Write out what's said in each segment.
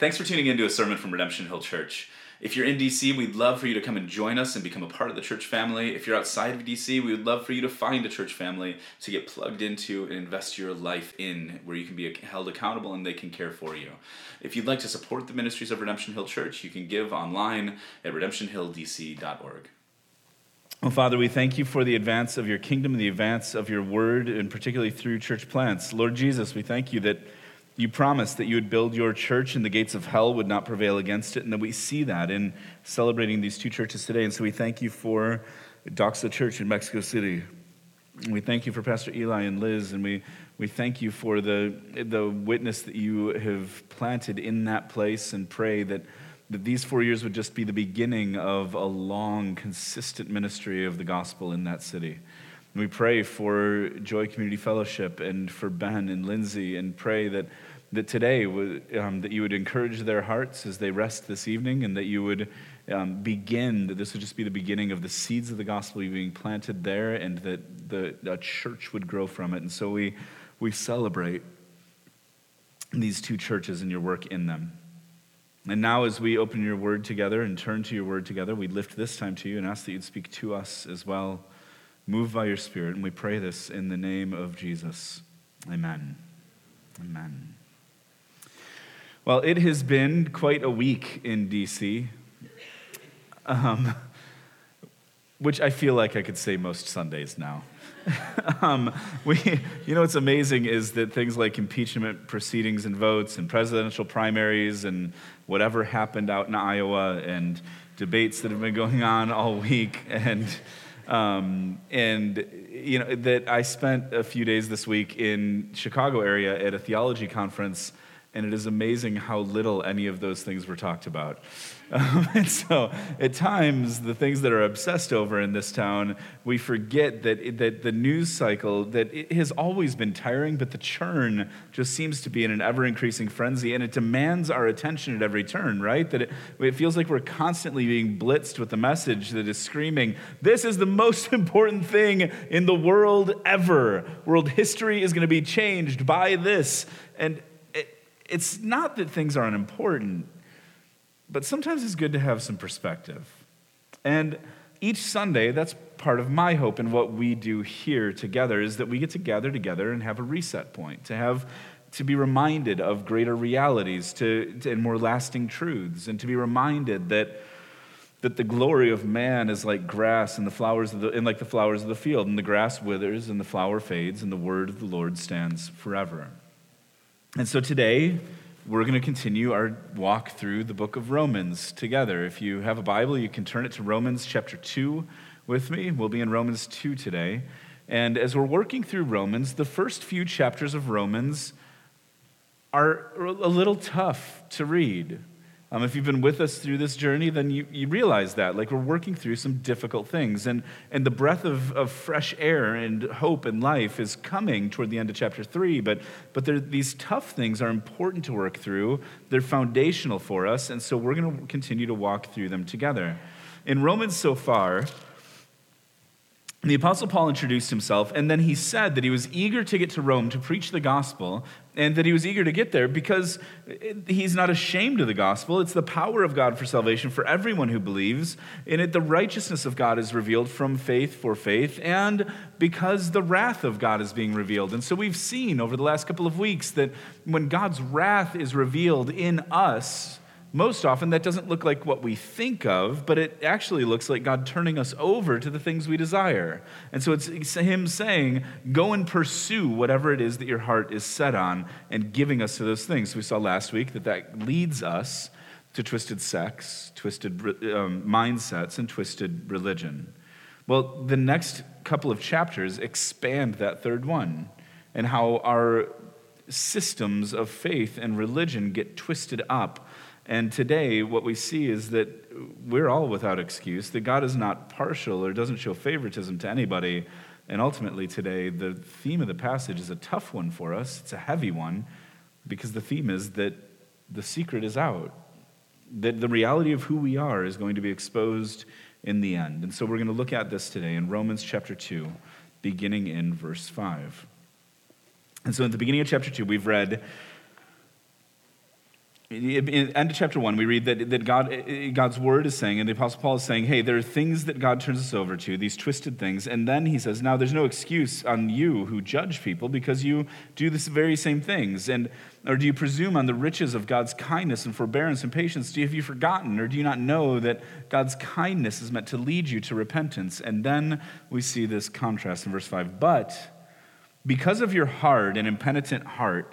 Thanks for tuning in to a sermon from Redemption Hill Church. If you're in DC, we'd love for you to come and join us and become a part of the church family. If you're outside of DC, we would love for you to find a church family to get plugged into and invest your life in, where you can be held accountable and they can care for you. If you'd like to support the ministries of Redemption Hill Church, you can give online at redemptionhilldc.org. Well, Father, we thank you for the advance of your kingdom and the advance of your word, and particularly through church plants. Lord Jesus, we thank you that you promised that you would build your church and the gates of hell would not prevail against it, and that we see that in celebrating these two churches today. And so we thank you for Doxa Church in Mexico City. And we thank you for Pastor Eli and Liz, and we, we thank you for the, the witness that you have planted in that place and pray that, that these four years would just be the beginning of a long, consistent ministry of the gospel in that city. We pray for Joy Community Fellowship and for Ben and Lindsay, and pray that that today um, that you would encourage their hearts as they rest this evening and that you would um, begin that this would just be the beginning of the seeds of the gospel being planted there and that the church would grow from it. And so we we celebrate these two churches and your work in them. And now as we open your word together and turn to your word together we lift this time to you and ask that you'd speak to us as well move by your spirit. And we pray this in the name of jesus. Amen. Amen well, it has been quite a week in DC, um, which I feel like I could say most Sundays now. um, we, you know what's amazing is that things like impeachment proceedings and votes and presidential primaries and whatever happened out in Iowa and debates that have been going on all week and um, and you know that I spent a few days this week in Chicago area at a theology conference and it is amazing how little any of those things were talked about. Um, and so, at times, the things that are obsessed over in this town, we forget that, that the news cycle, that it has always been tiring, but the churn just seems to be in an ever increasing frenzy, and it demands our attention at every turn, right? That it, it feels like we're constantly being blitzed with the message that is screaming, This is the most important thing in the world ever. World history is going to be changed by this. And it's not that things aren't important, but sometimes it's good to have some perspective. And each Sunday, that's part of my hope and what we do here together is that we get to gather together and have a reset point, to have to be reminded of greater realities to, to, and more lasting truths, and to be reminded that, that the glory of man is like grass and the flowers of the, and like the flowers of the field, and the grass withers and the flower fades, and the word of the Lord stands forever. And so today, we're going to continue our walk through the book of Romans together. If you have a Bible, you can turn it to Romans chapter 2 with me. We'll be in Romans 2 today. And as we're working through Romans, the first few chapters of Romans are a little tough to read. Um, if you've been with us through this journey, then you, you realize that. Like, we're working through some difficult things. And, and the breath of, of fresh air and hope and life is coming toward the end of chapter three. But, but these tough things are important to work through, they're foundational for us. And so we're going to continue to walk through them together. In Romans so far, the Apostle Paul introduced himself, and then he said that he was eager to get to Rome to preach the gospel, and that he was eager to get there because he's not ashamed of the gospel. It's the power of God for salvation for everyone who believes. In it, the righteousness of God is revealed from faith for faith, and because the wrath of God is being revealed. And so we've seen over the last couple of weeks that when God's wrath is revealed in us, most often, that doesn't look like what we think of, but it actually looks like God turning us over to the things we desire. And so it's Him saying, Go and pursue whatever it is that your heart is set on, and giving us to those things. We saw last week that that leads us to twisted sex, twisted um, mindsets, and twisted religion. Well, the next couple of chapters expand that third one and how our systems of faith and religion get twisted up and today, what we see is that we're all without excuse, that God is not partial or doesn't show favoritism to anybody. And ultimately, today, the theme of the passage is a tough one for us. It's a heavy one because the theme is that the secret is out, that the reality of who we are is going to be exposed in the end. And so we're going to look at this today in Romans chapter 2, beginning in verse 5. And so, at the beginning of chapter 2, we've read in end of chapter 1 we read that, that god, god's word is saying and the apostle paul is saying hey there are things that god turns us over to these twisted things. And then he says now there's no excuse on you who judge people because you do this very same things. And or do you presume on the riches of god's kindness and forbearance and patience? Do you, have you forgotten or do you not know that god's kindness is meant to lead you to repentance? And then we see this contrast in verse 5 but because of your hard and impenitent heart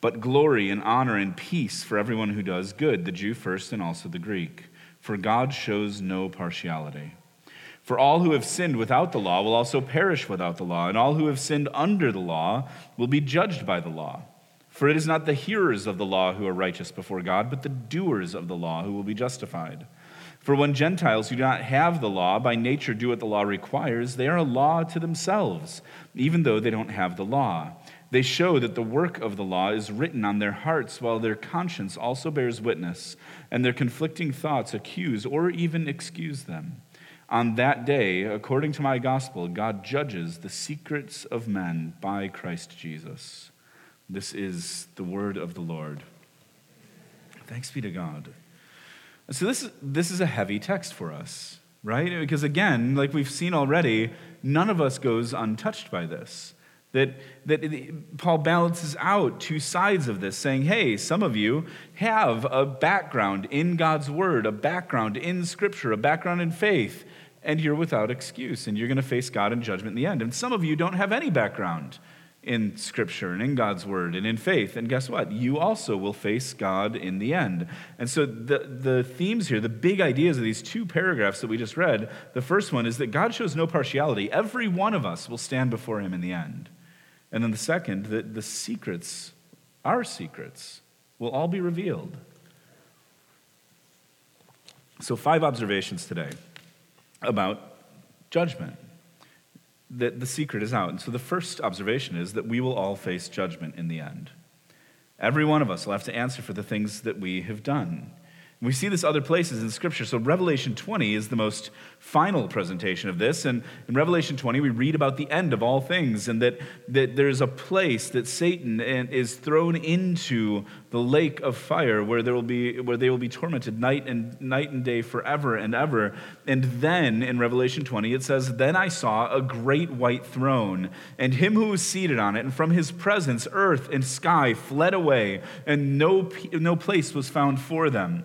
but glory and honor and peace for everyone who does good, the Jew first and also the Greek. For God shows no partiality. For all who have sinned without the law will also perish without the law, and all who have sinned under the law will be judged by the law. For it is not the hearers of the law who are righteous before God, but the doers of the law who will be justified. For when Gentiles who do not have the law by nature do what the law requires, they are a law to themselves, even though they don't have the law. They show that the work of the law is written on their hearts, while their conscience also bears witness, and their conflicting thoughts accuse or even excuse them. On that day, according to my gospel, God judges the secrets of men by Christ Jesus. This is the word of the Lord. Thanks be to God. So, this is, this is a heavy text for us, right? Because, again, like we've seen already, none of us goes untouched by this. That, that Paul balances out two sides of this, saying, hey, some of you have a background in God's word, a background in scripture, a background in faith, and you're without excuse, and you're going to face God in judgment in the end. And some of you don't have any background in scripture and in God's word and in faith. And guess what? You also will face God in the end. And so the, the themes here, the big ideas of these two paragraphs that we just read, the first one is that God shows no partiality. Every one of us will stand before him in the end. And then the second, that the secrets, our secrets, will all be revealed. So, five observations today about judgment. That the secret is out. And so, the first observation is that we will all face judgment in the end. Every one of us will have to answer for the things that we have done. We see this other places in Scripture. So, Revelation 20 is the most final presentation of this. And in Revelation 20, we read about the end of all things and that, that there's a place that Satan is thrown into the lake of fire where, there will be, where they will be tormented night and, night and day forever and ever. And then in Revelation 20, it says, Then I saw a great white throne and him who was seated on it. And from his presence, earth and sky fled away, and no, no place was found for them.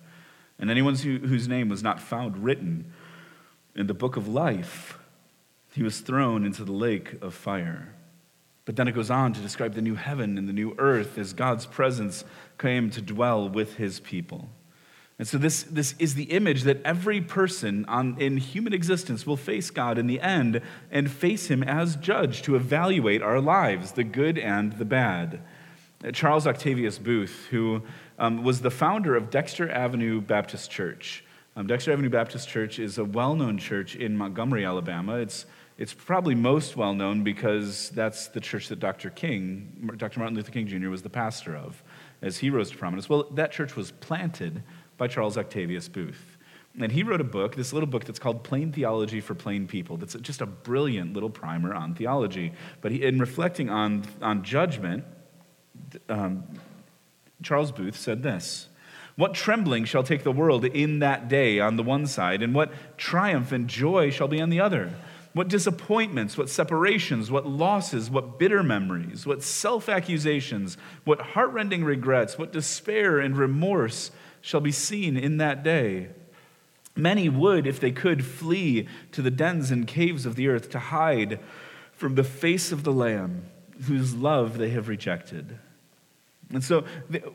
And anyone who, whose name was not found written in the book of life, he was thrown into the lake of fire. But then it goes on to describe the new heaven and the new earth as God's presence came to dwell with his people. And so, this, this is the image that every person on, in human existence will face God in the end and face him as judge to evaluate our lives, the good and the bad. Charles Octavius Booth, who um, was the founder of Dexter Avenue Baptist Church. Um, Dexter Avenue Baptist Church is a well known church in Montgomery, Alabama. It's, it's probably most well known because that's the church that Dr. King, Dr. Martin Luther King Jr., was the pastor of as he rose to prominence. Well, that church was planted by Charles Octavius Booth. And he wrote a book, this little book that's called Plain Theology for Plain People. That's just a brilliant little primer on theology. But he, in reflecting on, on judgment, um, Charles Booth said this What trembling shall take the world in that day on the one side, and what triumph and joy shall be on the other? What disappointments, what separations, what losses, what bitter memories, what self accusations, what heartrending regrets, what despair and remorse shall be seen in that day. Many would, if they could, flee to the dens and caves of the earth to hide from the face of the Lamb, whose love they have rejected. And so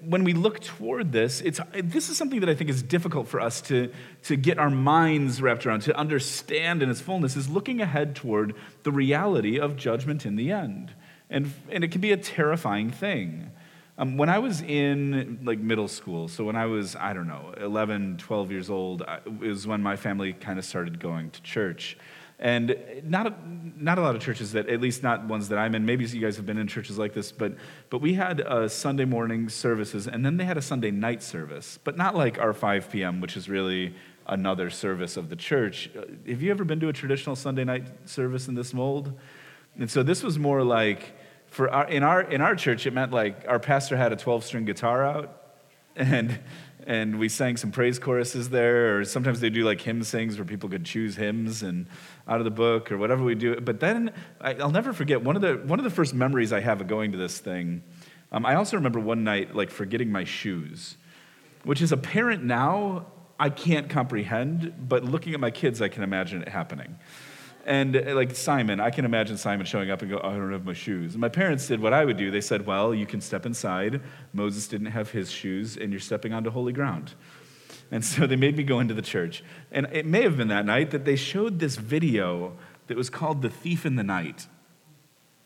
when we look toward this, it's, this is something that I think is difficult for us to, to get our minds wrapped around, to understand in its fullness, is looking ahead toward the reality of judgment in the end. And, and it can be a terrifying thing. Um, when I was in like middle school, so when I was, I don't know, 11, 12 years old, is when my family kind of started going to church. And not a, not a lot of churches that, at least not ones that I'm in. Maybe you guys have been in churches like this, but but we had uh, Sunday morning services, and then they had a Sunday night service, but not like our 5 p.m., which is really another service of the church. Uh, have you ever been to a traditional Sunday night service in this mold? And so this was more like for our, in our in our church, it meant like our pastor had a 12 string guitar out, and and we sang some praise choruses there, or sometimes they do like hymn sings where people could choose hymns and out of the book or whatever we do. But then I, will never forget one of the one of the first memories I have of going to this thing. Um, I also remember one night like forgetting my shoes, which as a parent now I can't comprehend, but looking at my kids, I can imagine it happening. And uh, like Simon, I can imagine Simon showing up and go, oh, I don't have my shoes. And my parents did what I would do. They said, Well, you can step inside. Moses didn't have his shoes, and you're stepping onto holy ground. And so they made me go into the church. And it may have been that night that they showed this video that was called The Thief in the Night.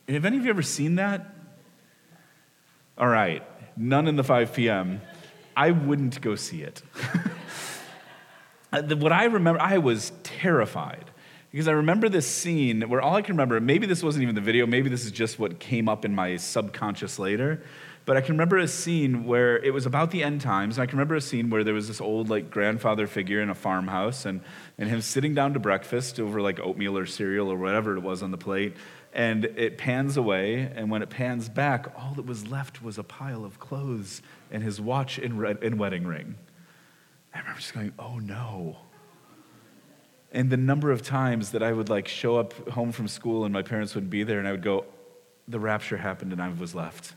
Have any of you ever seen that? All right, none in the 5 p.m. I wouldn't go see it. Uh, what I remember, I was terrified. Because I remember this scene where all I can remember, maybe this wasn't even the video, maybe this is just what came up in my subconscious later, but I can remember a scene where it was about the end times. And I can remember a scene where there was this old like grandfather figure in a farmhouse and, and him sitting down to breakfast over like oatmeal or cereal or whatever it was on the plate. And it pans away, and when it pans back, all that was left was a pile of clothes and his watch and, and wedding ring. I remember just going, oh no and the number of times that I would like show up home from school and my parents wouldn't be there and I would go, the rapture happened and I was left.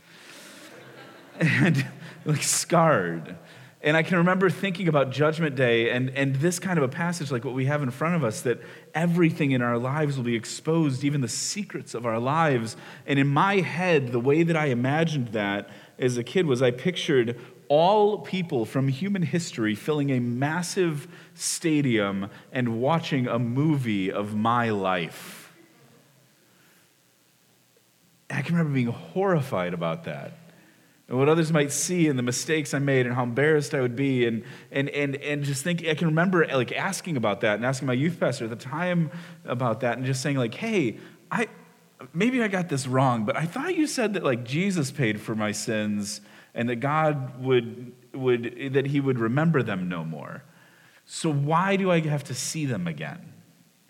and like scarred. And I can remember thinking about Judgment Day and, and this kind of a passage, like what we have in front of us, that everything in our lives will be exposed, even the secrets of our lives. And in my head, the way that I imagined that as a kid was I pictured all people from human history filling a massive stadium and watching a movie of my life. I can remember being horrified about that. And what others might see and the mistakes I made and how embarrassed I would be and, and, and, and just think, I can remember like asking about that and asking my youth pastor at the time about that and just saying like, hey, I, maybe I got this wrong, but I thought you said that like Jesus paid for my sins and that God would, would that he would remember them no more. So why do I have to see them again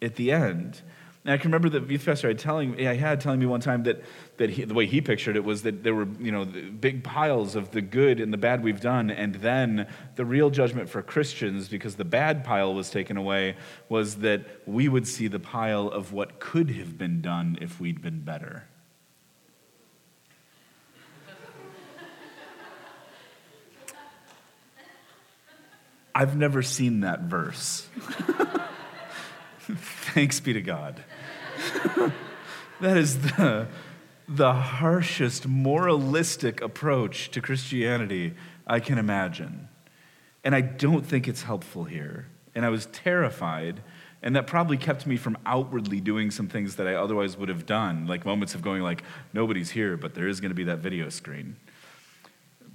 at the end? And I can remember the youth pastor I, telling, I had telling me one time that, that he, the way he pictured it was that there were you know, big piles of the good and the bad we've done, and then the real judgment for Christians, because the bad pile was taken away, was that we would see the pile of what could have been done if we'd been better. I've never seen that verse. Thanks be to God. that is the, the harshest moralistic approach to Christianity I can imagine. And I don't think it's helpful here. And I was terrified, and that probably kept me from outwardly doing some things that I otherwise would have done, like moments of going like, nobody's here, but there is going to be that video screen.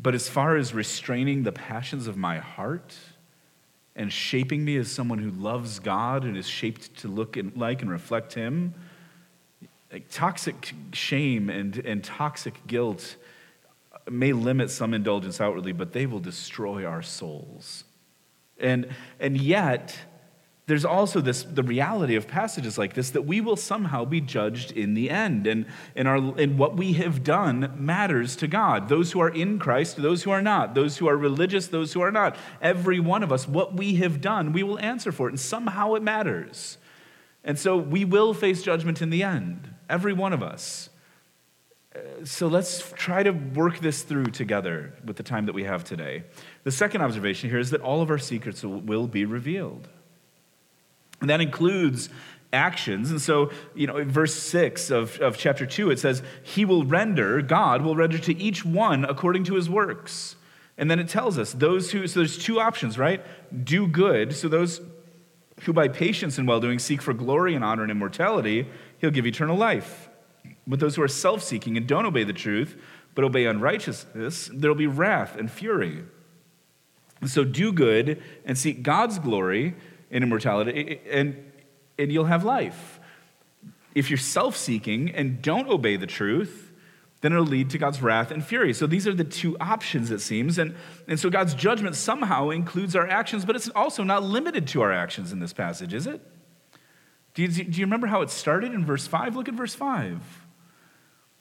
But as far as restraining the passions of my heart, and shaping me as someone who loves God and is shaped to look and, like and reflect Him. Like, toxic shame and, and toxic guilt may limit some indulgence outwardly, but they will destroy our souls. And, and yet, there's also this the reality of passages like this that we will somehow be judged in the end. And, and, our, and what we have done matters to god. Those who are in christ those who are not. Those who are religious those who are not. Every one of us what we have done we will answer for it. And somehow it matters. And so we will face judgment in the end every one of us. Uh, so let's try to work this through together with the time that we have today. The second observation here is that all of our secrets will be revealed And that includes actions. And so, you know, in verse 6 of, of chapter 2, it says, He will render, God will render to each one according to his works. And then it tells us those who, so there's two options, right? Do good. So those who by patience and well doing seek for glory and honor and immortality, he'll give eternal life. But those who are self seeking and don't obey the truth, but obey unrighteousness, there'll be wrath and fury. So do good and seek God's glory and immortality, and, and you'll have life. If you're self seeking and don't obey the truth, then it'll lead to God's wrath and fury. So these are the two options, it seems. And, and so God's judgment somehow includes our actions, but it's also not limited to our actions in this passage, is it? Do you, do you remember how it started in verse 5? Look at verse 5.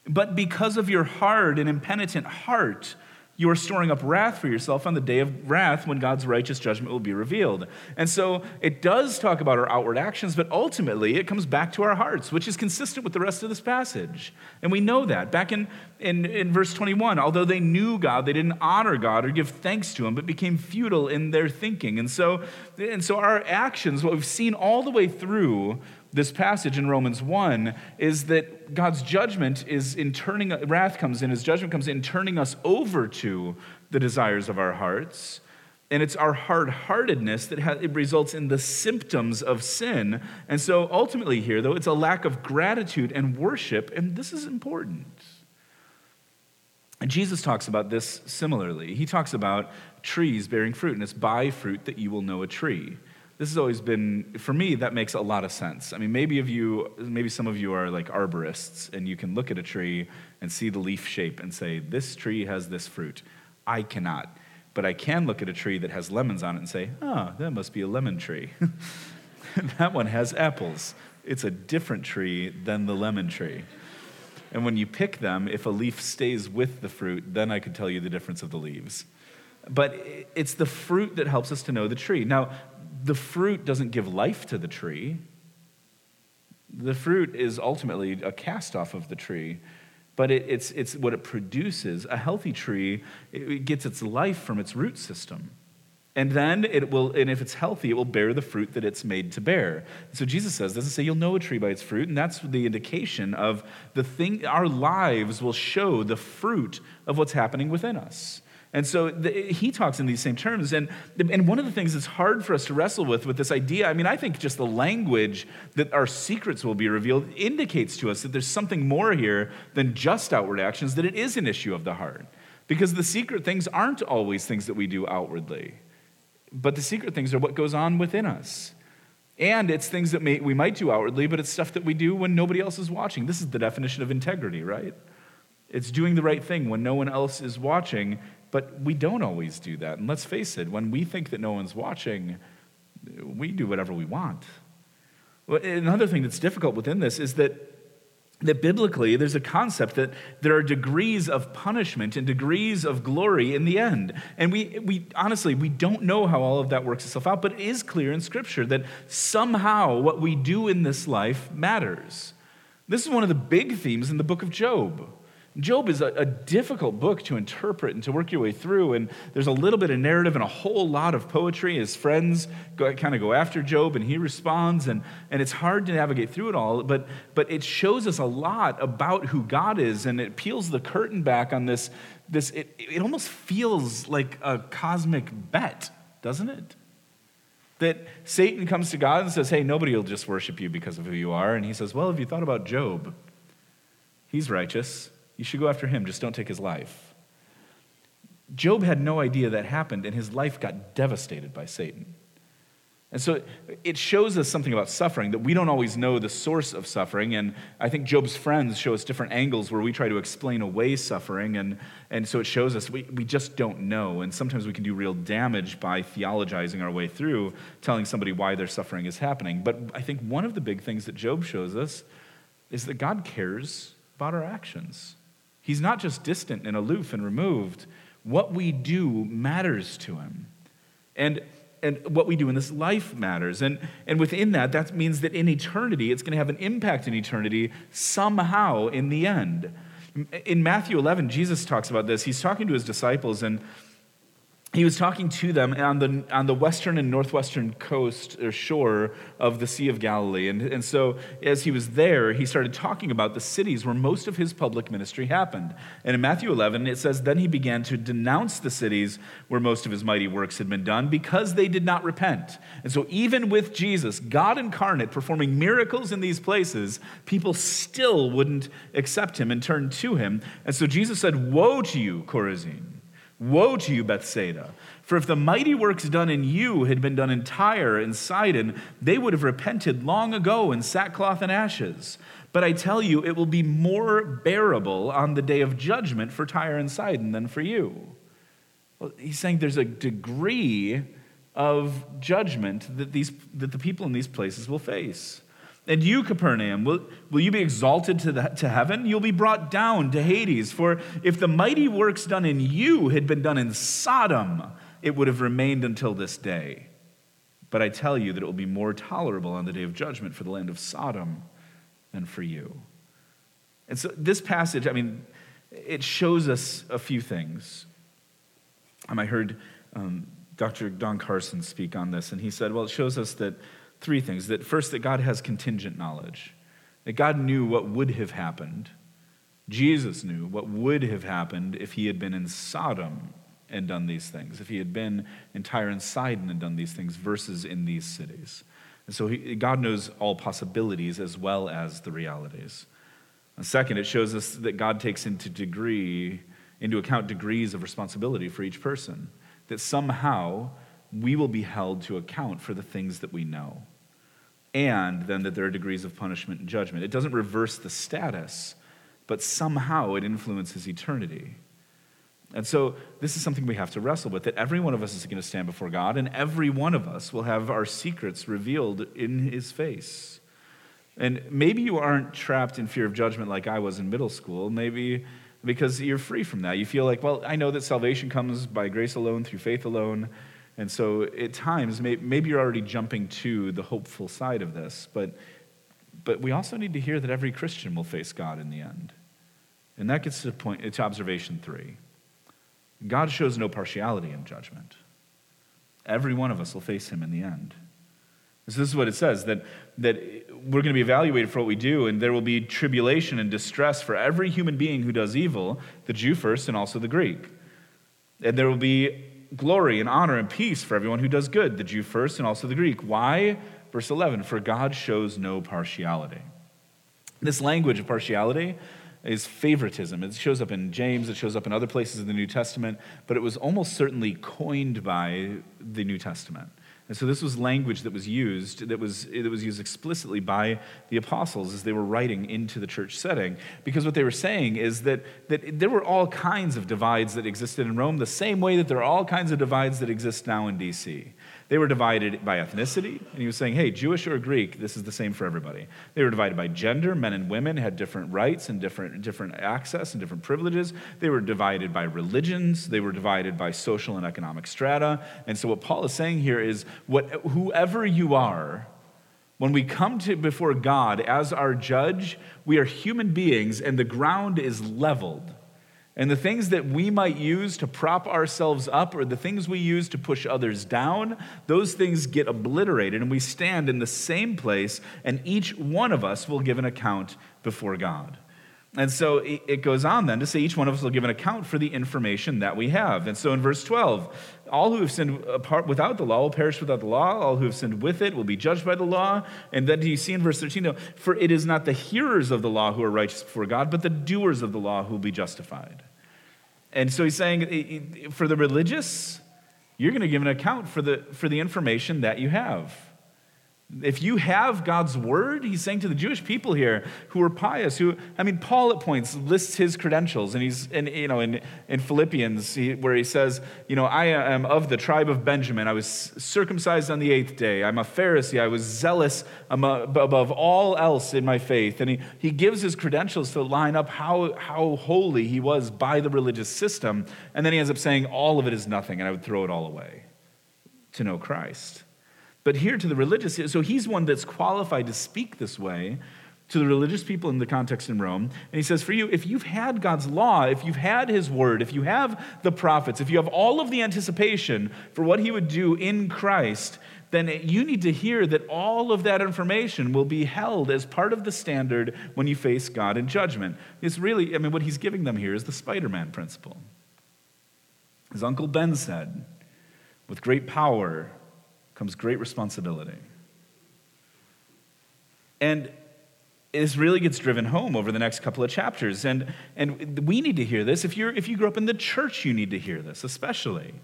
But because of your hard and impenitent heart, you are storing up wrath for yourself on the day of wrath when God's righteous judgment will be revealed. And so it does talk about our outward actions, but ultimately it comes back to our hearts, which is consistent with the rest of this passage. And we know that. Back in, in, in verse 21, although they knew God, they didn't honor God or give thanks to Him, but became futile in their thinking. And so, and so our actions, what we've seen all the way through this passage in Romans 1 is that God's judgment is in turning, wrath comes in, his judgment comes in turning us over to the desires of our hearts. And it's our hard heartedness that ha- it results in the symptoms of sin. And so ultimately, here, though, it's a lack of gratitude and worship, and this is important. And Jesus talks about this similarly. He talks about trees bearing fruit, and it's by fruit that you will know a tree this has always been for me that makes a lot of sense. I mean maybe of you maybe some of you are like arborists and you can look at a tree and see the leaf shape and say this tree has this fruit. I cannot. But i can look at a tree that has lemons on it and say oh that must be a lemon tree. That one has apples. It's a different tree than the lemon tree. And when you pick them if a leaf stays with the fruit then i could tell you the difference of the leaves. But it's the fruit that helps us to know the tree. Now, the fruit doesn't give life to the tree. The fruit is ultimately a cast off of the tree, but it, it's, it's what it produces. A healthy tree it gets its life from its root system. And then it will, and if it's healthy, it will bear the fruit that it's made to bear. So Jesus says, doesn't say you'll know a tree by its fruit, and that's the indication of the thing, our lives will show the fruit of what's happening within us. And so the, he talks in these same terms. And, and one of the things that's hard for us to wrestle with, with this idea, I mean, I think just the language that our secrets will be revealed indicates to us that there's something more here than just outward actions, that it is an issue of the heart. Because the secret things aren't always things that we do outwardly, but the secret things are what goes on within us. And it's things that may, we might do outwardly, but it's stuff that we do when nobody else is watching. This is the definition of integrity, right? It's doing the right thing when no one else is watching but we don't always do that. And let's face it, when we think that no one's watching, we do whatever we want. Another thing that's difficult within this is that, that biblically there's a concept that there are degrees of punishment and degrees of glory in the end. And we, we honestly, we don't know how all of that works itself out, but it is clear in Scripture that somehow what we do in this life matters. This is one of the big themes in the book of Job. Job is a, a, difficult book to interpret and to work your way through, and there's a little bit of narrative and a whole lot of poetry. His friends go, kind of go after Job, and he responds, and, and it's hard to navigate through it all, but, but it shows us a lot about who God is, and it peels the curtain back on this. this it, it almost feels like a cosmic bet, doesn't it? That Satan comes to God and says, Hey, nobody will just worship you because of who you are. And he says, Well, have you thought about Job? He's righteous. You should go after him, just don't take his life. Job had no idea that happened, and his life got devastated by Satan. And so it shows us something about suffering that we don't always know the source of suffering. And I think Job's friends show us different angles where we try to explain away suffering. And, and so it shows us we, we just don't know. And sometimes we can do real damage by theologizing our way through, telling somebody why their suffering is happening. But I think one of the big things that Job shows us is that God cares about our actions. He's not just distant and aloof and removed. What we do matters to him. And, and what we do in this life matters. And, and within that, that means that in eternity, it's going to have an impact in eternity somehow in the end. In Matthew 11, Jesus talks about this. He's talking to his disciples, and he was talking to them on the, on the western and northwestern coast or shore of the Sea of Galilee. And, and so, as he was there, he started talking about the cities where most of his public ministry happened. And in Matthew 11, it says, Then he began to denounce the cities where most of his mighty works had been done because they did not repent. And so, even with Jesus, God incarnate, performing miracles in these places, people still wouldn't accept him and turn to him. And so, Jesus said, Woe to you, Chorazin! Woe to you, Bethsaida! For if the mighty works done in you had been done in Tyre and Sidon, they would have repented long ago in sackcloth and ashes. But I tell you, it will be more bearable on the day of judgment for Tyre and Sidon than for you. Well, he's saying there's a degree of judgment that, these, that the people in these places will face. And you, Capernaum, will, will you be exalted to, the, to heaven? You'll be brought down to Hades. For if the mighty works done in you had been done in Sodom, it would have remained until this day. But I tell you that it will be more tolerable on the day of judgment for the land of Sodom than for you. And so this passage, I mean, it shows us a few things. Um, I heard um, Dr. Don Carson speak on this, and he said, well, it shows us that three things. That first, that God has contingent knowledge, that God knew what would have happened. Jesus knew what would have happened if he had been in Sodom and done these things, if he had been in Tyre and Sidon and done these things, versus in these cities. And so he, God knows all possibilities as well as the realities. And second, it shows us that God takes into degree into account degrees of responsibility for each person. That somehow we will be held to account for the things that we know. And then that there are degrees of punishment and judgment. It doesn't reverse the status, but somehow it influences eternity. And so this is something we have to wrestle with that every one of us is going to stand before God, and every one of us will have our secrets revealed in his face. And maybe you aren't trapped in fear of judgment like I was in middle school. Maybe because you're free from that. You feel like, well, I know that salvation comes by grace alone, through faith alone. And so at times, maybe you're already jumping to the hopeful side of this, but, but we also need to hear that every Christian will face God in the end. And that gets to, point, to observation three God shows no partiality in judgment. Every one of us will face him in the end. So this is what it says that, that we're going to be evaluated for what we do, and there will be tribulation and distress for every human being who does evil, the Jew first and also the Greek. And there will be glory and honor and peace for everyone who does good, the Jew first and also the Greek. Why? Verse 11, for God shows no partiality. This language of partiality is favoritism. It shows up in James, it shows up in other places in the New Testament, but it was almost certainly coined by the New Testament. And so this was language that was used, that was, that was used explicitly by the apostles as they were writing into the church setting. Because what they were saying is that, that there were all kinds of divides that existed in Rome, the same way that there are all kinds of divides that exist now in D.C. They were divided by ethnicity, and he was saying, hey, Jewish or Greek, this is the same for everybody. They were divided by gender. Men and women had different rights and different, different access and different privileges. They were divided by religions. They were divided by social and economic strata. And so, what Paul is saying here is what, whoever you are, when we come to before God as our judge, we are human beings, and the ground is leveled. And the things that we might use to prop ourselves up or the things we use to push others down, those things get obliterated and we stand in the same place, and each one of us will give an account before God. And so it goes on then to say each one of us will give an account for the information that we have. And so in verse 12, all who have sinned apart without the law will perish without the law. All who have sinned with it will be judged by the law. And then do you see in verse 13, for it is not the hearers of the law who are righteous before God, but the doers of the law who will be justified. And so he's saying, for the religious, you're going to give an account for the, for the information that you have. If you have God's word, he's saying to the Jewish people here who are pious, who, I mean, Paul at points lists his credentials, and he's, in, you know, in, in Philippians, he, where he says, you know, I am of the tribe of Benjamin. I was circumcised on the eighth day. I'm a Pharisee. I was zealous above all else in my faith. And he, he gives his credentials to line up how, how holy he was by the religious system. And then he ends up saying, all of it is nothing, and I would throw it all away to know Christ. But here to the religious, so he's one that's qualified to speak this way. to the religious people in the context in Rome. And he says, For you, if you've had God's law, if you've had his word, if you have the prophets, if you have all of the anticipation for what he would do in Christ, then you need to hear that all of that information will be held as part of the standard when you face God in judgment. It's really, I mean, what he's giving them here is the Spider Man principle. As Uncle Ben said, with great power comes great responsibility. And this really gets driven home over the next couple of chapters. And, and we need to hear this. If, you're, if you grew up in the church, you need to hear this, especially.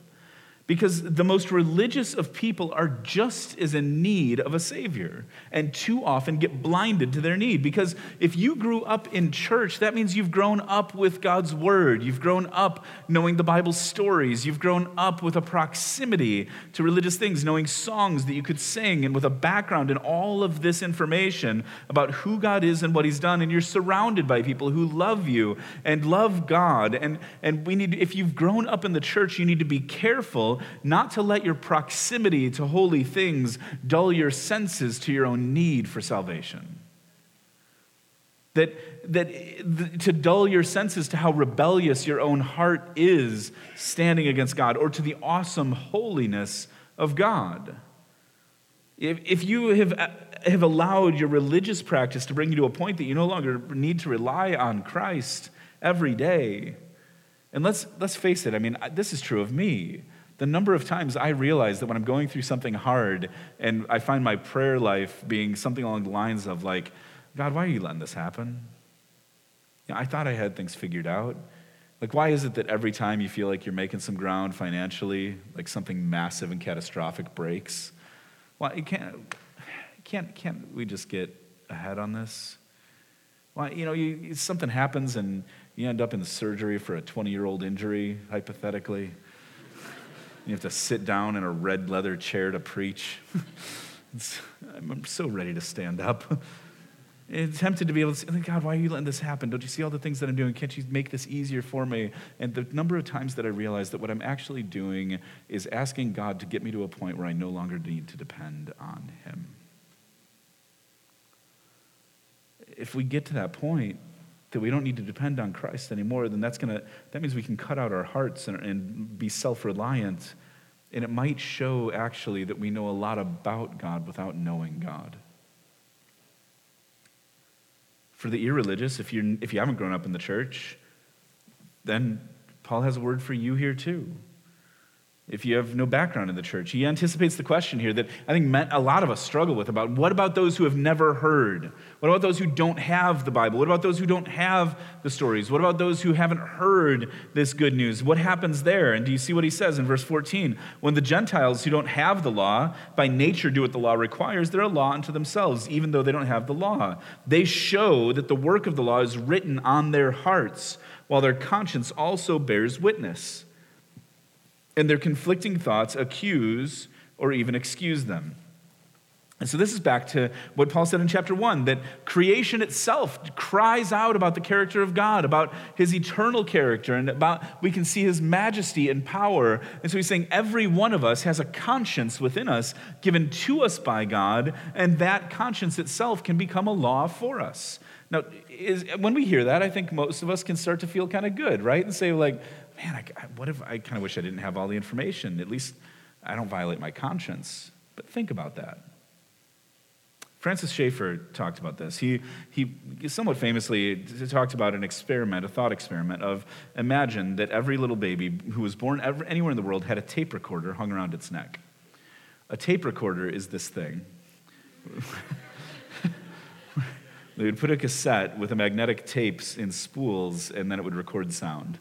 Because the most religious of people are just as in need of a Savior and too often get blinded to their need. Because if you grew up in church, that means you've grown up with God's Word. You've grown up knowing the Bible stories. You've grown up with a proximity to religious things, knowing songs that you could sing, and with a background in all of this information about who God is and what He's done. And you're surrounded by people who love you and love God. And, and we need, if you've grown up in the church, you need to be careful not to let your proximity to holy things dull your senses to your own need for salvation. That, that to dull your senses to how rebellious your own heart is standing against God or to the awesome holiness of God. If, if you have, have allowed your religious practice to bring you to a point that you no longer need to rely on Christ every day, and let's, let's face it, I mean, this is true of me the number of times I realize that when I'm going through something hard and I find my prayer life being something along the lines of, like, God, why are you letting this happen? You know, I thought I had things figured out. Like, why is it that every time you feel like you're making some ground financially, like something massive and catastrophic breaks? Why you can't, can't, can't we just get ahead on this? Why, you know, you, something happens and you end up in surgery for a 20 year old injury, hypothetically. You have to sit down in a red leather chair to preach. I'm so ready to stand up. I'm tempted to be able to say, God, why are you letting this happen? Don't you see all the things that I'm doing? Can't you make this easier for me? And the number of times that I realize that what I'm actually doing is asking God to get me to a point where I no longer need to depend on Him. If we get to that point, that we don't need to depend on Christ anymore, then that's gonna that means we can cut out our hearts and, and be self-reliant. And it might show actually that we know a lot about God without knowing God. For the irreligious, if you're, if you haven't grown up in the church, then Paul has a word for you here too if you have no background in the church. He anticipates the question here that I think a lot of us struggle with about what about those who have never heard? What about those who don't have the Bible? What about those who don't have the stories? What about those who haven't heard this good news? What happens there? And do you see what he says in verse 14? When the Gentiles who don't have the law by nature do what the law requires, they're a law unto themselves, even though they don't have the law. They show that the work of the law is written on their hearts, while their conscience also bears witness and their conflicting thoughts accuse or even excuse them. And so, this is back to what Paul said in chapter 1 that creation itself cries out about the character of God, about his eternal character, and about we can see his majesty and power. And so, he's saying every one of us has a conscience within us given to us by God, and that conscience itself can become a law for us. Now, is, when we hear that, I think most of us can start to feel kind of good, right? And say, like, man, I, what if I kind of wish I didn't have all the information? At least I don't violate my conscience. But think about that. Francis Schaeffer talked about this. He, he somewhat famously talked about an experiment, a thought experiment of imagine that every little baby who was born ever, anywhere in the world had a tape recorder hung around its neck. A tape recorder is this thing. they would put a cassette with a magnetic tapes in spools, and then it would record sound.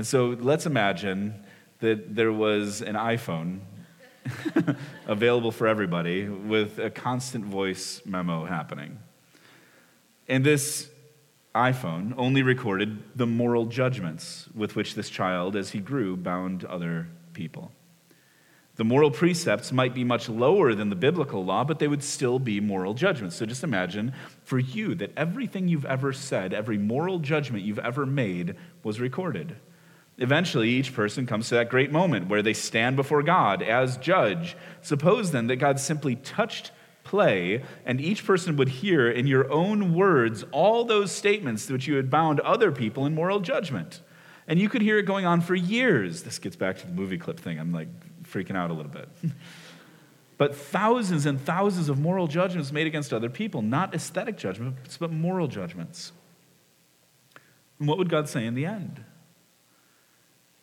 And so let's imagine that there was an iPhone available for everybody with a constant voice memo happening. And this iPhone only recorded the moral judgments with which this child, as he grew, bound other people. The moral precepts might be much lower than the biblical law, but they would still be moral judgments. So just imagine for you that everything you've ever said, every moral judgment you've ever made was recorded. Eventually, each person comes to that great moment where they stand before God as judge. Suppose then that God simply touched play, and each person would hear in your own words all those statements which you had bound other people in moral judgment. And you could hear it going on for years. This gets back to the movie clip thing. I'm like freaking out a little bit. but thousands and thousands of moral judgments made against other people, not aesthetic judgments, but moral judgments. And what would God say in the end?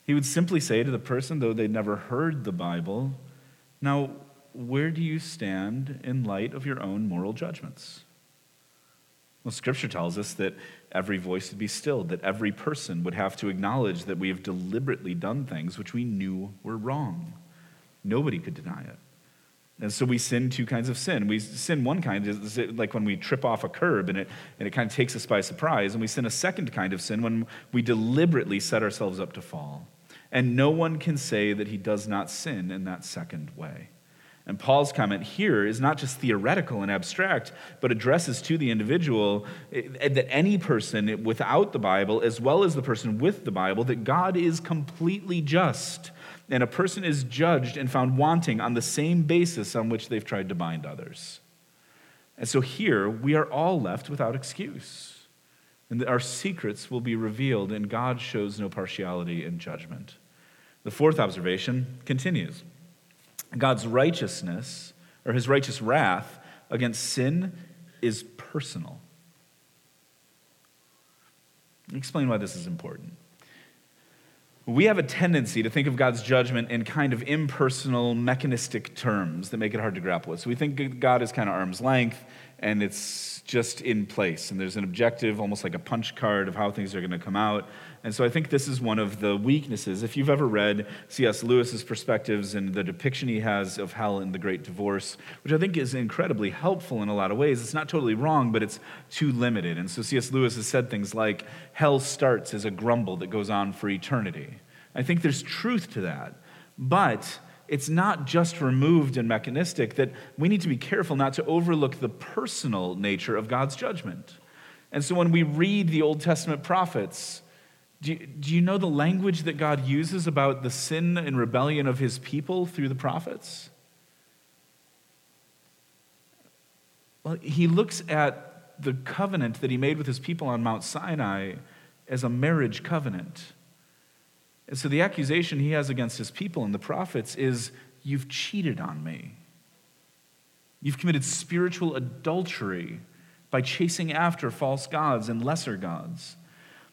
He would simply say to the person, though they'd never heard the Bible, Now, where do you stand in light of your own moral judgments? Well, Scripture tells us that every voice would be stilled, that every person would have to acknowledge that we have deliberately done things which we knew were wrong. Nobody could deny it. And so we sin two kinds of sin. We sin one kind, like when we trip off a curb and it, and it kind of takes us by surprise. And we sin a second kind of sin when we deliberately set ourselves up to fall. And no one can say that he does not sin in that second way. And Paul's comment here is not just theoretical and abstract, but addresses to the individual eh, that any person without the Bible, as well as the person with the Bible, that God is completely just. And a person is judged and found wanting on the same basis on which they've tried to bind others. And so here, we are all left without excuse. And our secrets will be revealed, and God shows no partiality in judgment. The fourth observation continues. God's righteousness, or his righteous wrath against sin, is personal. Explain why this is important. We have a tendency to think of God's judgment in kind of impersonal, mechanistic terms that make it hard to grapple with. So we think God is kind of arm's length and it's just in place. And there's an objective, almost like a punch card of how things are going to come out. And so I think this is one of the weaknesses. If you've ever read C.S. Lewis's perspectives and the depiction he has of hell in The Great Divorce, which I think is incredibly helpful in a lot of ways, it's not totally wrong, but it's too limited. And so C.S. Lewis has said things like, hell starts as a grumble that goes on for eternity. I think there's truth to that. But it's not just removed and mechanistic, that we need to be careful not to overlook the personal nature of God's judgment. And so when we read the Old Testament prophets, do you, do you know the language that God uses about the sin and rebellion of his people through the prophets? Well, he looks at the covenant that he made with his people on Mount Sinai as a marriage covenant. And so the accusation he has against his people and the prophets is you've cheated on me. You've committed spiritual adultery by chasing after false gods and lesser gods.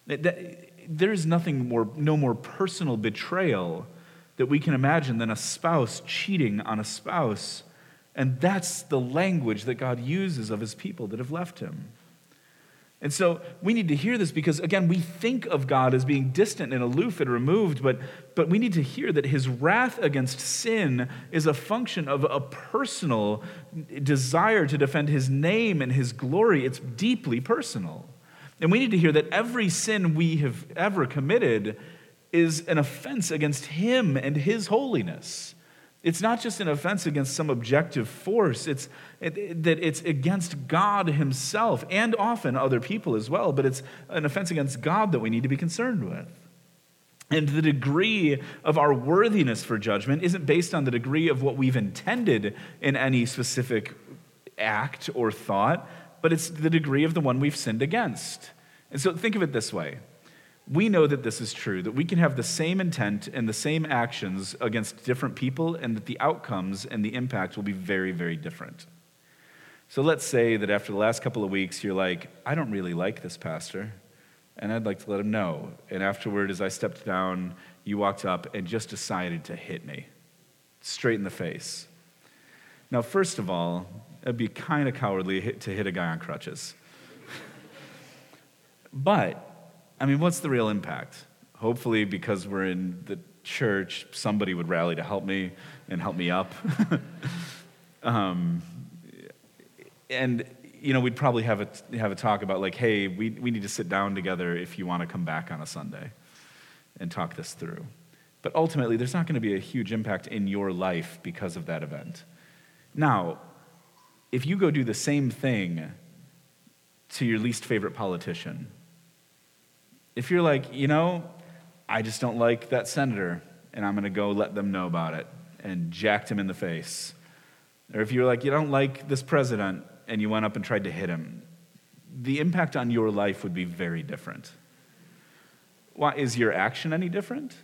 There is nothing more, no more personal betrayal that we can imagine than a spouse cheating on a spouse. And that's the language that God uses of his people that have left him. And so we need to hear this because, again, we think of God as being distant and aloof and removed, but, but we need to hear that his wrath against sin is a function of a personal desire to defend his name and his glory. It's deeply personal. And we need to hear that every sin we have ever committed is an offense against Him and His holiness. It's not just an offense against some objective force, it's it, that it's against God Himself and often other people as well, but it's an offense against God that we need to be concerned with. And the degree of our worthiness for judgment isn't based on the degree of what we've intended in any specific act or thought, but it's the degree of the one we've sinned against. And so think of it this way we know that this is true, that we can have the same intent and the same actions against different people, and that the outcomes and the impact will be very, very different. So let's say that after the last couple of weeks, you're like, I don't really like this pastor, and I'd like to let him know. And afterward, as I stepped down, you walked up and just decided to hit me straight in the face. Now, first of all, It'd be kind of cowardly to hit a guy on crutches. but, I mean, what's the real impact? Hopefully, because we're in the church, somebody would rally to help me and help me up. um, and, you know, we'd probably have a, have a talk about, like, hey, we, we need to sit down together if you want to come back on a Sunday and talk this through. But ultimately, there's not going to be a huge impact in your life because of that event. Now, if you go do the same thing to your least favorite politician, if you're like, you know, I just don't like that senator, and I'm going to go let them know about it, and jacked him in the face, or if you're like, you don't like this president and you went up and tried to hit him, the impact on your life would be very different. Why, is your action any different?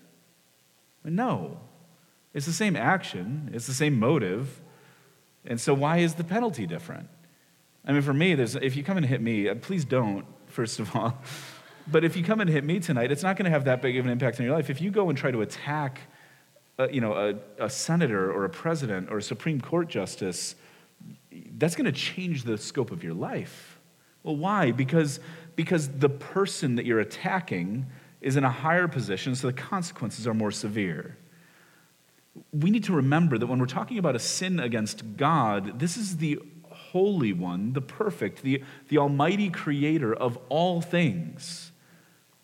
No. It's the same action, it's the same motive. And so, why is the penalty different? I mean, for me, there's, if you come and hit me, uh, please don't, first of all. But if you come and hit me tonight, it's not going to have that big of an impact on your life. If you go and try to attack a, you know, a, a senator or a president or a Supreme Court justice, that's going to change the scope of your life. Well, why? Because, because the person that you're attacking is in a higher position, so the consequences are more severe. We need to remember that when we're talking about a sin against God, this is the Holy One, the perfect, the, the Almighty Creator of all things.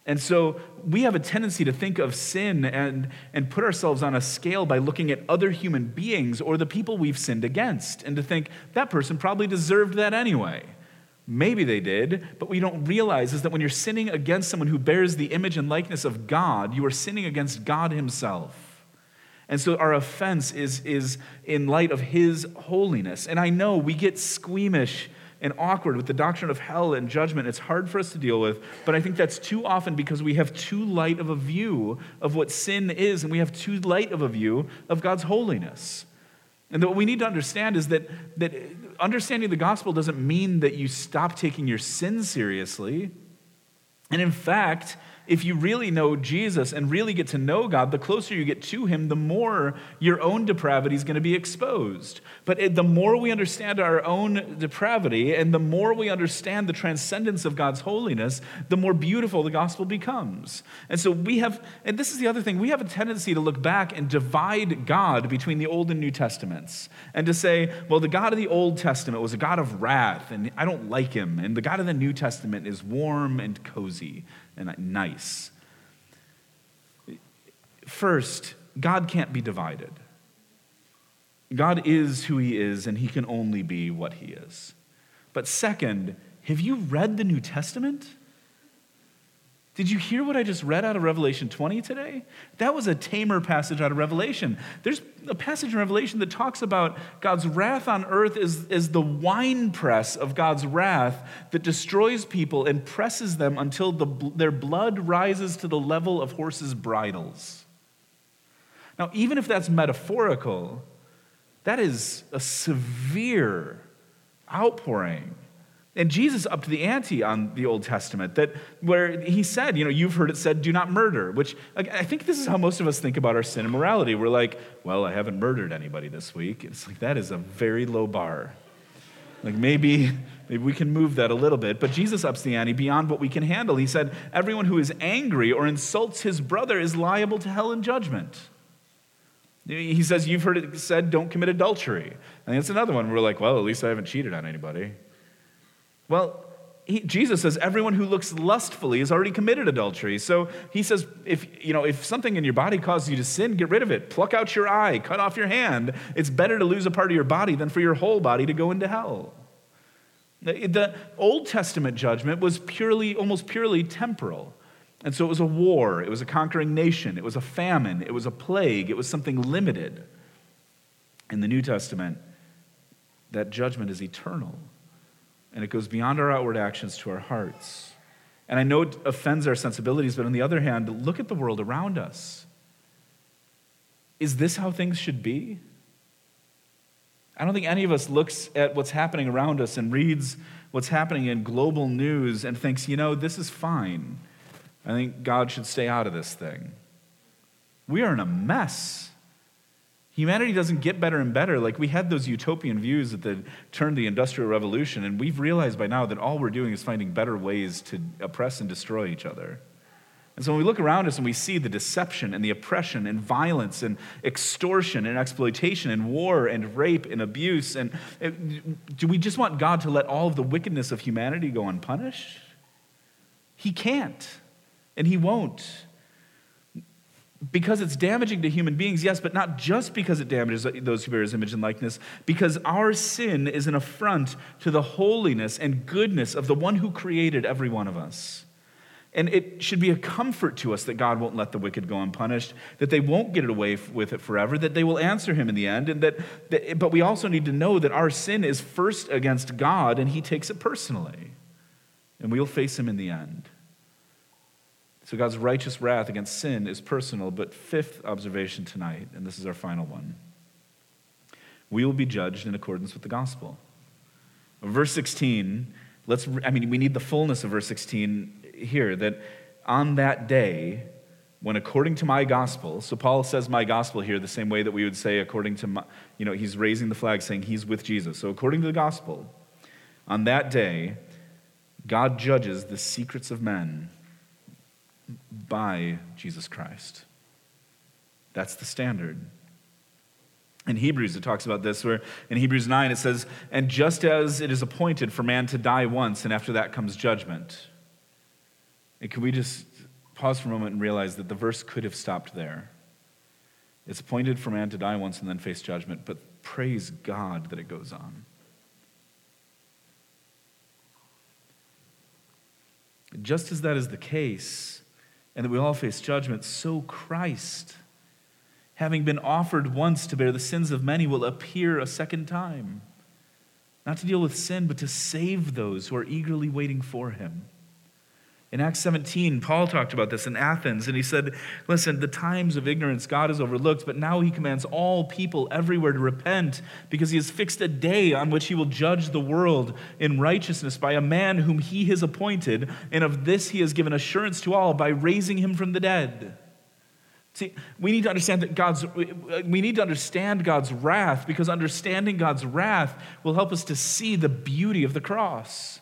And so we have a tendency to think of sin and, and put ourselves on a scale by looking at other human beings or the people we've sinned against, and to think that person probably deserved that anyway. Maybe they did, but what you don't realize is that when you're sinning against someone who bears the image and likeness of God, you are sinning against God Himself. And so our offense is, is in light of His holiness. And I know we get squeamish and awkward with the doctrine of hell and judgment. It's hard for us to deal with, but I think that's too often because we have too light of a view of what sin is, and we have too light of a view of God's holiness. And what we need to understand is that, that understanding the gospel doesn't mean that you stop taking your sin seriously. And in fact, if you really know Jesus and really get to know God, the closer you get to Him, the more your own depravity is going to be exposed. But the more we understand our own depravity and the more we understand the transcendence of God's holiness, the more beautiful the gospel becomes. And so we have, and this is the other thing, we have a tendency to look back and divide God between the Old and New Testaments and to say, well, the God of the Old Testament was a God of wrath and I don't like him. And the God of the New Testament is warm and cozy and nice. First, God can't be divided. God is who he is, and he can only be what he is. But second, have you read the New Testament? Did you hear what I just read out of Revelation 20 today? That was a tamer passage out of Revelation. There's a passage in Revelation that talks about God's wrath on earth is, is the winepress of God's wrath that destroys people and presses them until the, their blood rises to the level of horses' bridles. Now, even if that's metaphorical, that is a severe outpouring and Jesus upped the ante on the Old Testament, that where he said, you know, you've heard it said, do not murder, which I think this is how most of us think about our sin and morality. We're like, well, I haven't murdered anybody this week. It's like, that is a very low bar. Like maybe, maybe we can move that a little bit. But Jesus ups the ante beyond what we can handle. He said, everyone who is angry or insults his brother is liable to hell and judgment. He says, You've heard it said, don't commit adultery. And that's another one. We're like, Well, at least I haven't cheated on anybody. Well, he, Jesus says everyone who looks lustfully has already committed adultery. So he says if you know if something in your body causes you to sin, get rid of it. Pluck out your eye, cut off your hand. It's better to lose a part of your body than for your whole body to go into hell. The Old Testament judgment was purely almost purely temporal. And so it was a war, it was a conquering nation, it was a famine, it was a plague, it was something limited. In the New Testament, that judgment is eternal and it goes beyond our outward actions to our hearts. And I know it offends our sensibilities, but on the other hand, look at the world around us. Is this how things should be? I don't think any of us looks at what's happening around us and reads what's happening in global news and thinks, you know, this is fine. I think God should stay out of this thing. We are in a mess. Humanity doesn't get better and better. Like we had those utopian views at the turn of the Industrial Revolution, and we've realized by now that all we're doing is finding better ways to oppress and destroy each other. And so when we look around us and we see the deception and the oppression and violence and extortion and exploitation and war and rape and abuse, and do we just want God to let all of the wickedness of humanity go unpunished? He can't, and He won't because it's damaging to human beings, yes, but not just because it damages those who bear his image and likeness, because our sin is an affront to the holiness and goodness of the one who created every one of us. And it should be a comfort to us that God won't let the wicked go unpunished, that they won't get it away with it forever, that they will answer him in the end. And that, that, but we also need to know that our sin is first against God and he takes it personally. And we'll face him in the end. So God's righteous wrath against sin is personal. But fifth observation tonight, and this is our final one we will be judged in accordance with the gospel. Verse 16, let's, I mean, we need the fullness of verse 16 here that on that day, when according to my gospel, so Paul says my gospel here the same way that we would say according to my, you know, he's raising the flag saying he's with Jesus. So according to the gospel, on that day, God judges the secrets of men by Jesus Christ. That's the standard. In Hebrews, it talks about this, where in Hebrews 9 it says, And just as it is appointed for man to die once, and after that comes judgment. And can we just pause for a moment and realize that the verse could have stopped there? It's appointed for man to die once and then face judgment, but praise God that it goes on. Just as that is the case, and that we all face judgment, so Christ, having been offered once to bear the sins of many, will appear a second time, not to deal with sin, but to save those who are eagerly waiting for him. In Acts 17, Paul talked about this in Athens, and he said, Listen, the times of ignorance God has overlooked, but now he commands all people everywhere to repent because he has fixed a day on which he will judge the world in righteousness by a man whom he has appointed, and of this he has given assurance to all by raising him from the dead. See, we need to understand that God's we need to understand God's wrath because understanding God's wrath will help us to see the beauty of the cross.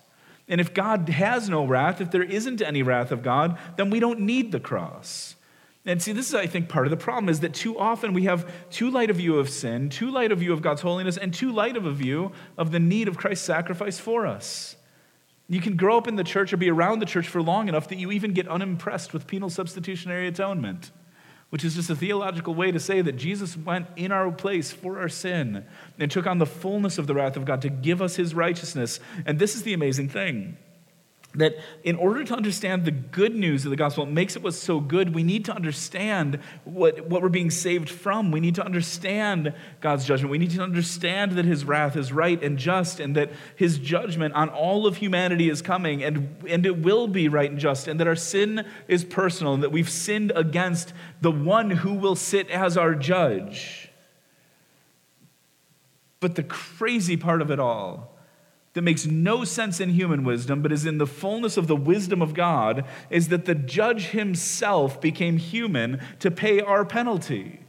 And if God has no wrath, if there isn't any wrath of God, then we don't need the cross. And see, this is, I think, part of the problem is that too often we have too light a view of sin, too light a view of God's holiness, and too light of a view of the need of Christ's sacrifice for us. You can grow up in the church or be around the church for long enough that you even get unimpressed with penal substitutionary atonement which is just a theological way to say that Jesus went in our place for our sin and took on the fullness of the wrath of God to give us his righteousness. And this is the amazing thing that in order to understand the good news of the gospel, it makes it what's so good, we need to understand what, what we're being saved from. We need to understand God's judgment. We need to understand that his wrath is right and just, and that his judgment on all of humanity is coming, and, and it will be right and just, and that our sin is personal, and that we've sinned against the one who will sit as our judge. But the crazy part of it all that makes no sense in human wisdom, but is in the fullness of the wisdom of God, is that the judge himself became human to pay our penalty,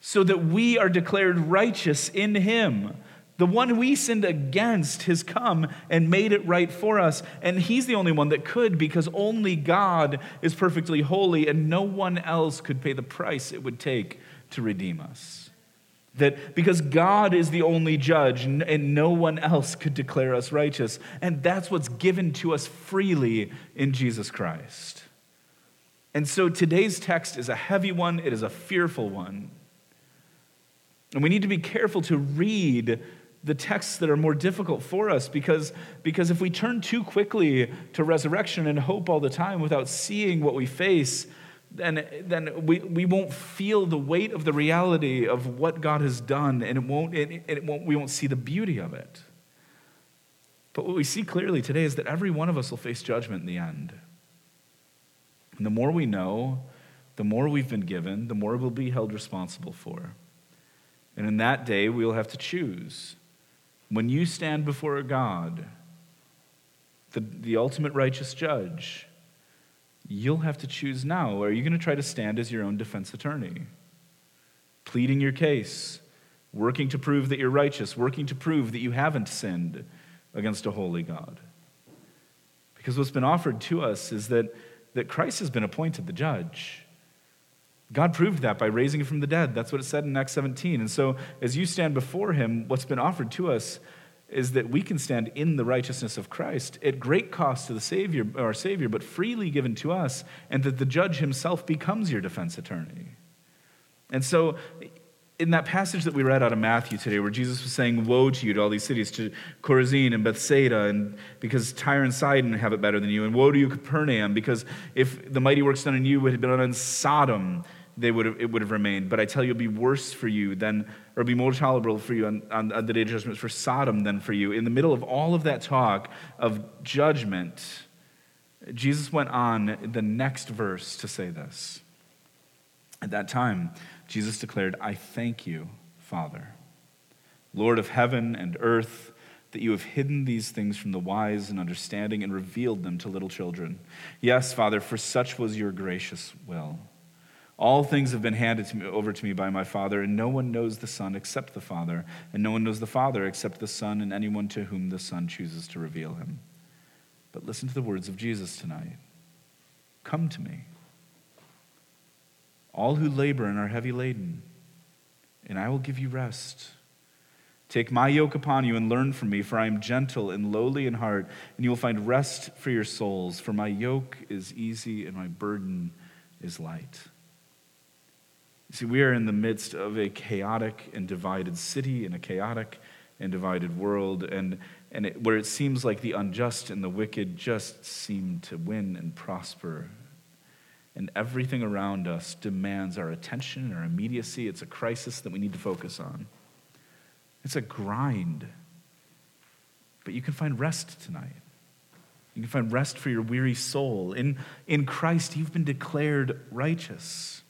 so that we are declared righteous in him. The one we sinned against has come and made it right for us. And he's the only one that could because only God is perfectly holy and no one else could pay the price it would take to redeem us. That because God is the only judge and no one else could declare us righteous. And that's what's given to us freely in Jesus Christ. And so today's text is a heavy one, it is a fearful one. And we need to be careful to read the texts that are more difficult for us because, because if we turn too quickly to resurrection and hope all the time without seeing what we face, then, then we, we won't feel the weight of the reality of what God has done, and, it won't, it, it won't, we won't see the beauty of it. But what we see clearly today is that every one of us will face judgment in the end. And the more we know, the more we've been given, the more we'll be held responsible for. And in that day, we'll have to choose. When you stand before God, the, the ultimate righteous judge, you'll have to choose now. Are you going to try to stand as your own defense attorney? Pleading your case, working to prove that you're righteous, working to prove that you haven't sinned against a holy God. Because what's been offered to us is that, that Christ has been appointed the judge. God proved that by raising him from the dead. That's what it said in Acts 17. And so, as you stand before him, what's been offered to us is that we can stand in the righteousness of Christ at great cost to the Savior, our Savior, but freely given to us, and that the judge himself becomes your defense attorney. And so in that passage that we read out of Matthew today, where Jesus was saying, Woe to you to all these cities, to Chorazin and Bethsaida, and because Tyre and Sidon have it better than you, and woe to you, Capernaum, because if the mighty works done in you had been done in Sodom, they would have, it would have remained. But I tell you, it'll be worse for you than, or be more tolerable for you on, on, on the day of judgment for Sodom than for you. In the middle of all of that talk of judgment, Jesus went on the next verse to say this. At that time, Jesus declared, I thank you, Father, Lord of heaven and earth, that you have hidden these things from the wise and understanding and revealed them to little children. Yes, Father, for such was your gracious will. All things have been handed to me, over to me by my Father, and no one knows the Son except the Father, and no one knows the Father except the Son and anyone to whom the Son chooses to reveal him. But listen to the words of Jesus tonight Come to me all who labor and are heavy laden, and I will give you rest. Take my yoke upon you and learn from me, for I am gentle and lowly in heart, and you will find rest for your souls. For my yoke is easy and my burden is light. See, we are in the midst of a chaotic and divided city, in a chaotic and divided world, and, and it, where it seems like the unjust and the wicked just seem to win and prosper and everything around us demands our attention and our immediacy. It's a crisis that we need to focus on. It's a grind. But you can find rest tonight. You can find rest for your weary soul. In, in Christ, you've been declared righteous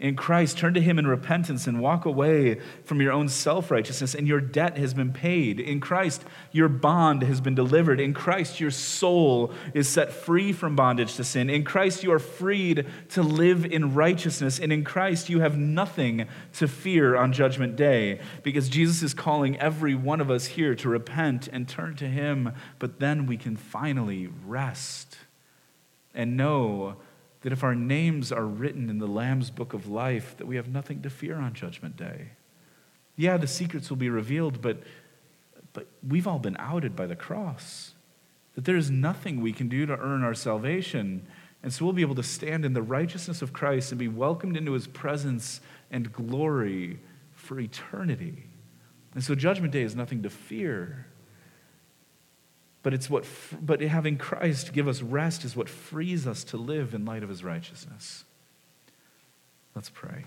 in Christ, turn to Him in repentance and walk away from your own self righteousness, and your debt has been paid. In Christ, your bond has been delivered. In Christ, your soul is set free from bondage to sin. In Christ, you are freed to live in righteousness. And in Christ, you have nothing to fear on Judgment Day because Jesus is calling every one of us here to repent and turn to Him. But then we can finally rest and know that if our names are written in the Lamb's book of life, that we have nothing to fear on Judgment Day. Yeah, the secrets will be revealed, but, but we've all been outed by the cross. That there is nothing we can do to earn our salvation. And so we'll be able to stand in the righteousness of Christ and be welcomed into his presence and glory for eternity. And so Judgment Day is nothing to fear. But it's what, but having Christ give us rest is what frees us to live in light of his righteousness. Let's pray.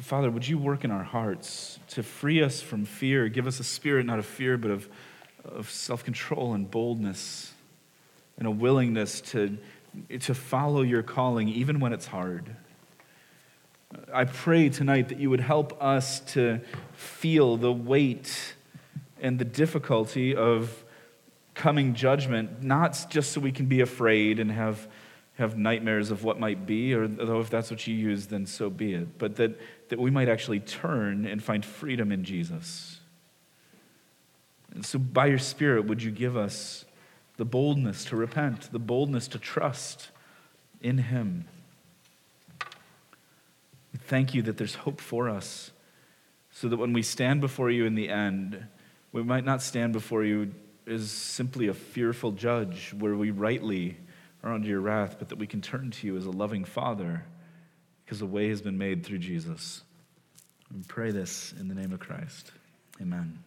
Father, would you work in our hearts to free us from fear? Give us a spirit not of fear, but of, of self control and boldness and a willingness to, to follow your calling even when it's hard. I pray tonight that you would help us to feel the weight and the difficulty of coming judgment, not just so we can be afraid and have, have nightmares of what might be, or though if that's what you use, then so be it, but that, that we might actually turn and find freedom in Jesus. And so, by your Spirit, would you give us the boldness to repent, the boldness to trust in Him? Thank you that there's hope for us, so that when we stand before you in the end, we might not stand before you as simply a fearful judge where we rightly are under your wrath, but that we can turn to you as a loving Father because a way has been made through Jesus. We pray this in the name of Christ. Amen.